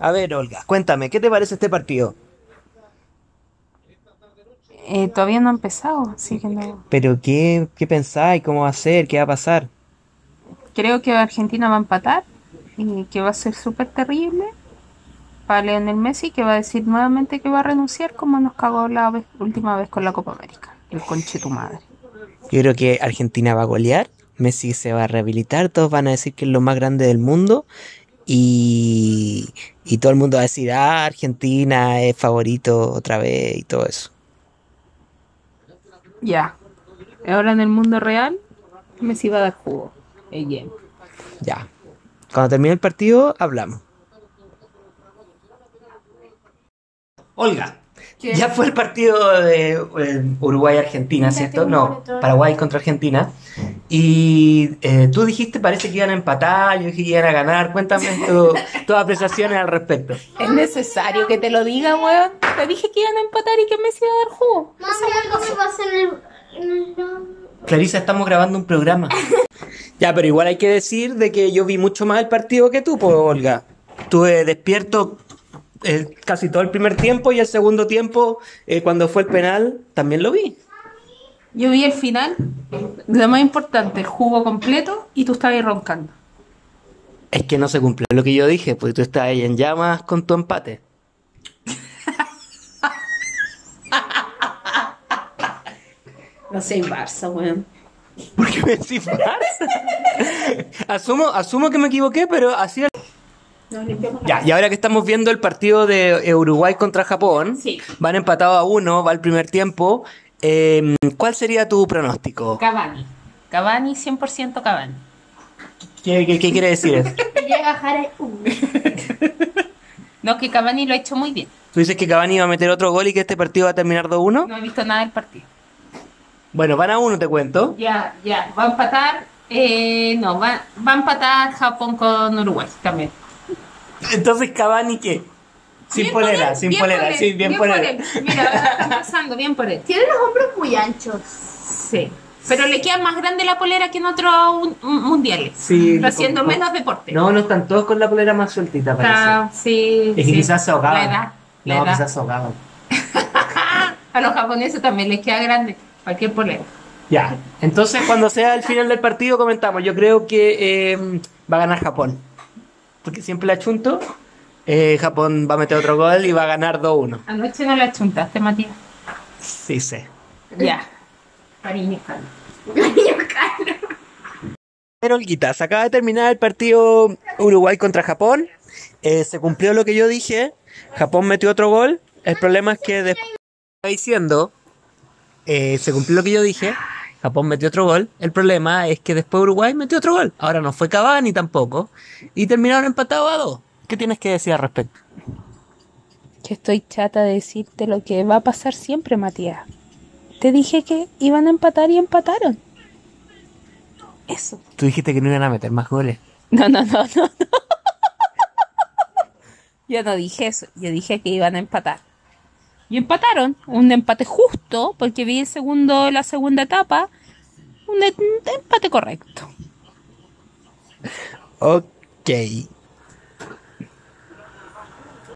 A ver, Olga, cuéntame, ¿qué te parece este partido? Eh, todavía no ha empezado, así que no. ¿Pero qué, qué pensáis? ¿Cómo va a ser? ¿Qué va a pasar? Creo que Argentina va a empatar y que va a ser súper terrible para Lionel Messi, que va a decir nuevamente que va a renunciar como nos cagó la vez- última vez con la Copa América. El conche tu madre. Yo creo que Argentina va a golear, Messi se va a rehabilitar, todos van a decir que es lo más grande del mundo y, y todo el mundo va a decir, ah, Argentina es favorito otra vez y todo eso. Ya. Ahora en el mundo real, Messi va a dar jugo. Ya. Cuando termine el partido, hablamos. Olga, ya fue el partido de eh, Uruguay-Argentina, ¿cierto? No, Paraguay contra Argentina. Y eh, tú dijiste, parece que iban a empatar, yo dije que iban a ganar. Cuéntame tu- tus apreciaciones al respecto. ¿Es necesario que te lo diga, weón? Te dije que iban a empatar y que Messi iba a dar jugo. Mami, algo me en el... En el... Clarisa, estamos grabando un programa. ya, pero igual hay que decir de que yo vi mucho más el partido que tú, pues, Olga. Estuve despierto eh, casi todo el primer tiempo y el segundo tiempo, eh, cuando fue el penal, también lo vi. Yo vi el final, lo más importante, el jugo completo y tú estabas ahí roncando. Es que no se cumplió lo que yo dije, pues tú estás ahí en llamas con tu empate. No sé, Barça, weón. ¿Por qué me decís Barça? asumo, asumo que me equivoqué, pero así. Ya, y ahora que estamos viendo el partido de Uruguay contra Japón, Sí. van empatados a uno, va el primer tiempo. Eh, ¿Cuál sería tu pronóstico? Cavani. Cavani, 100% Cavani. ¿Qué, qué- qué quiere decir eso? Llega a Jare... No, que Cavani lo ha hecho muy bien. ¿Tú dices que Cavani va a meter otro gol y que este partido va a terminar 2-1? No he visto nada del partido. Bueno, van a uno, te cuento. Ya, ya. Va a empatar. Eh, no, va, va a empatar Japón con Uruguay también. Entonces, ¿Cavani qué? Sin Bien por polera, él, sin bien por polera, él, sí, bien, por polera. él. Mira, está pasando, bien por él. Tiene los hombros muy anchos. Sí. Pero le queda más grande la polera que en otros un- un- mundiales. Sí, Haciendo con- menos deporte. No, no están todos con la polera más sueltita, parece. Está- sí. es que sí. quizás se ahogaban. La edad. La no, edad. quizás se ahogaban. A los japoneses también les queda grande cualquier polera. Ya, entonces cuando sea el final del partido comentamos. Yo creo que eh, va a ganar Japón. Porque siempre la chunto. Eh, Japón va a meter otro gol y va a ganar 2-1. Anoche no la chuntaste, Matías. Sí sé. Ya. Cariño, Carlos. Pero Olguita, se acaba de terminar el partido Uruguay contra Japón. Eh, se cumplió lo que yo dije. Japón metió otro gol. El problema es que después estaba diciendo, eh, se cumplió lo que yo dije. Japón metió otro gol. El problema es que después Uruguay metió otro gol. Ahora no fue Cavani tampoco. Y terminaron empatados a dos. ¿Qué tienes que decir al respecto? Que estoy chata de decirte lo que va a pasar siempre, Matías. Te dije que iban a empatar y empataron. Eso. Tú dijiste que no iban a meter más goles. No, no, no, no. no. Yo no dije eso. Yo dije que iban a empatar. Y empataron. Un empate justo, porque vi el segundo, la segunda etapa. Un empate correcto. Ok.